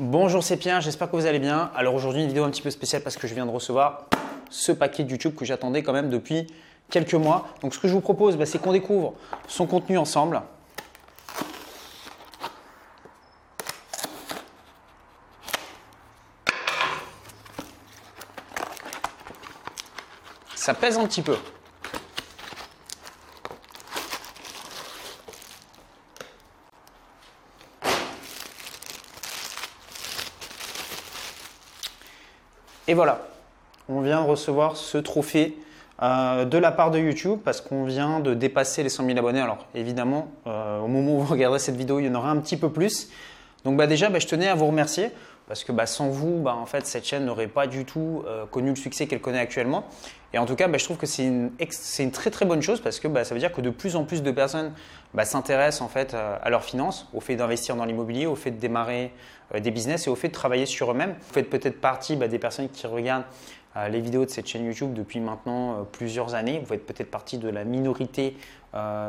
Bonjour c'est Pierre, j'espère que vous allez bien. Alors aujourd'hui une vidéo un petit peu spéciale parce que je viens de recevoir ce paquet de YouTube que j'attendais quand même depuis quelques mois. Donc ce que je vous propose, bah, c'est qu'on découvre son contenu ensemble. Ça pèse un petit peu. Et voilà, on vient de recevoir ce trophée euh, de la part de YouTube parce qu'on vient de dépasser les 100 000 abonnés. Alors évidemment, euh, au moment où vous regarderez cette vidéo, il y en aura un petit peu plus. Donc bah, déjà, bah, je tenais à vous remercier parce que bah, sans vous, bah, en fait, cette chaîne n'aurait pas du tout euh, connu le succès qu'elle connaît actuellement. Et en tout cas, bah, je trouve que c'est une, très très bonne chose parce que ça veut dire que de plus en plus de personnes s'intéressent en fait euh, à leurs finances, au fait d'investir dans l'immobilier, au fait de démarrer euh, des business et au fait de travailler sur eux-mêmes. Vous faites peut-être partie des personnes qui regardent les vidéos de cette chaîne YouTube depuis maintenant plusieurs années. Vous faites peut-être partie de la minorité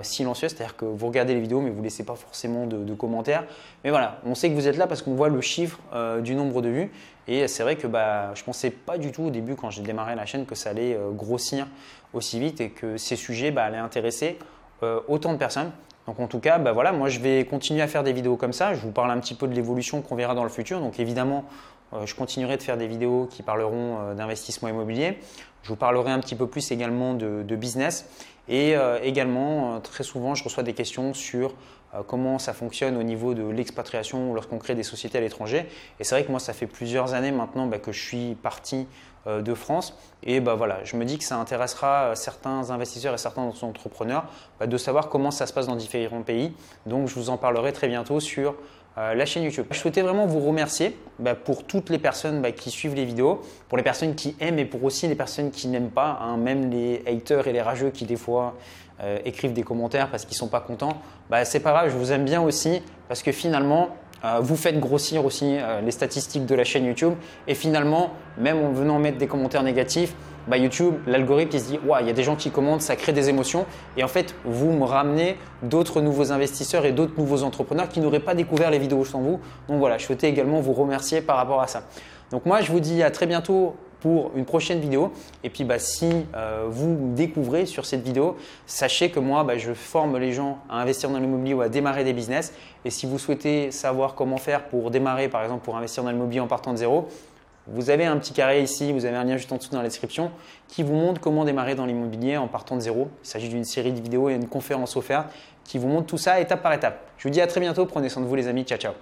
silencieuse, c'est-à-dire que vous regardez les vidéos mais vous ne laissez pas forcément de, commentaires. Mais voilà, on sait que vous êtes là parce qu'on voit le chiffre du nombre de vues. Et c'est vrai que bah, je ne pensais pas du tout au début quand j'ai démarré la chaîne que ça allait euh, grossir aussi vite et que ces sujets bah, allaient intéresser euh, autant de personnes. Donc en tout cas, bah, voilà, moi je vais continuer à faire des vidéos comme ça. Je vous parle un petit peu de l'évolution qu'on verra dans le futur. Donc évidemment, euh, je continuerai de faire des vidéos qui parleront d'investissement immobilier. Je vous parlerai un petit peu plus également de, business. Et également, très souvent, je reçois des questions sur euh, comment ça fonctionne au niveau de l'expatriation lorsqu'on crée des sociétés à l'étranger. Et c'est vrai que moi, ça fait plusieurs années maintenant bah, que je suis parti euh, de France. Et bah, voilà, je me dis que ça intéressera certains investisseurs et certains entrepreneurs bah, de savoir comment ça se passe dans différents pays. Donc, je vous en parlerai très bientôt sur euh, la chaîne YouTube. Je souhaitais vraiment vous remercier pour toutes les personnes qui suivent les vidéos, pour les personnes qui aiment et pour aussi les personnes qui n'aiment pas, hein, même les haters et les rageux qui des fois euh, écrivent des commentaires parce qu'ils sont pas contents, bah, c'est pas grave, je vous aime bien aussi parce que finalement, euh, vous faites grossir aussi les statistiques de la chaîne YouTube et finalement, même en venant mettre des commentaires négatifs, bah, YouTube, l'algorithme, il se dit, il y a des gens qui commentent, ça crée des émotions. Et en fait, vous me ramenez d'autres nouveaux investisseurs et d'autres nouveaux entrepreneurs qui n'auraient pas découvert les vidéos sans vous. Donc voilà, je souhaitais également vous remercier par rapport à ça. Donc moi, je vous dis à très bientôt pour une prochaine vidéo. Et puis, bah, si euh, vous découvrez sur cette vidéo, sachez que moi, bah, je forme les gens à investir dans l'immobilier ou à démarrer des business. Et si vous souhaitez savoir comment faire pour démarrer, par exemple, pour investir dans l'immobilier en partant de zéro, vous avez un petit carré ici, vous avez un lien juste en dessous dans la description qui vous montre comment démarrer dans l'immobilier en partant de zéro. Il s'agit d'une série de vidéos et une conférence offerte qui vous montre tout ça étape par étape. Je vous dis à très bientôt, prenez soin de vous les amis, ciao ciao.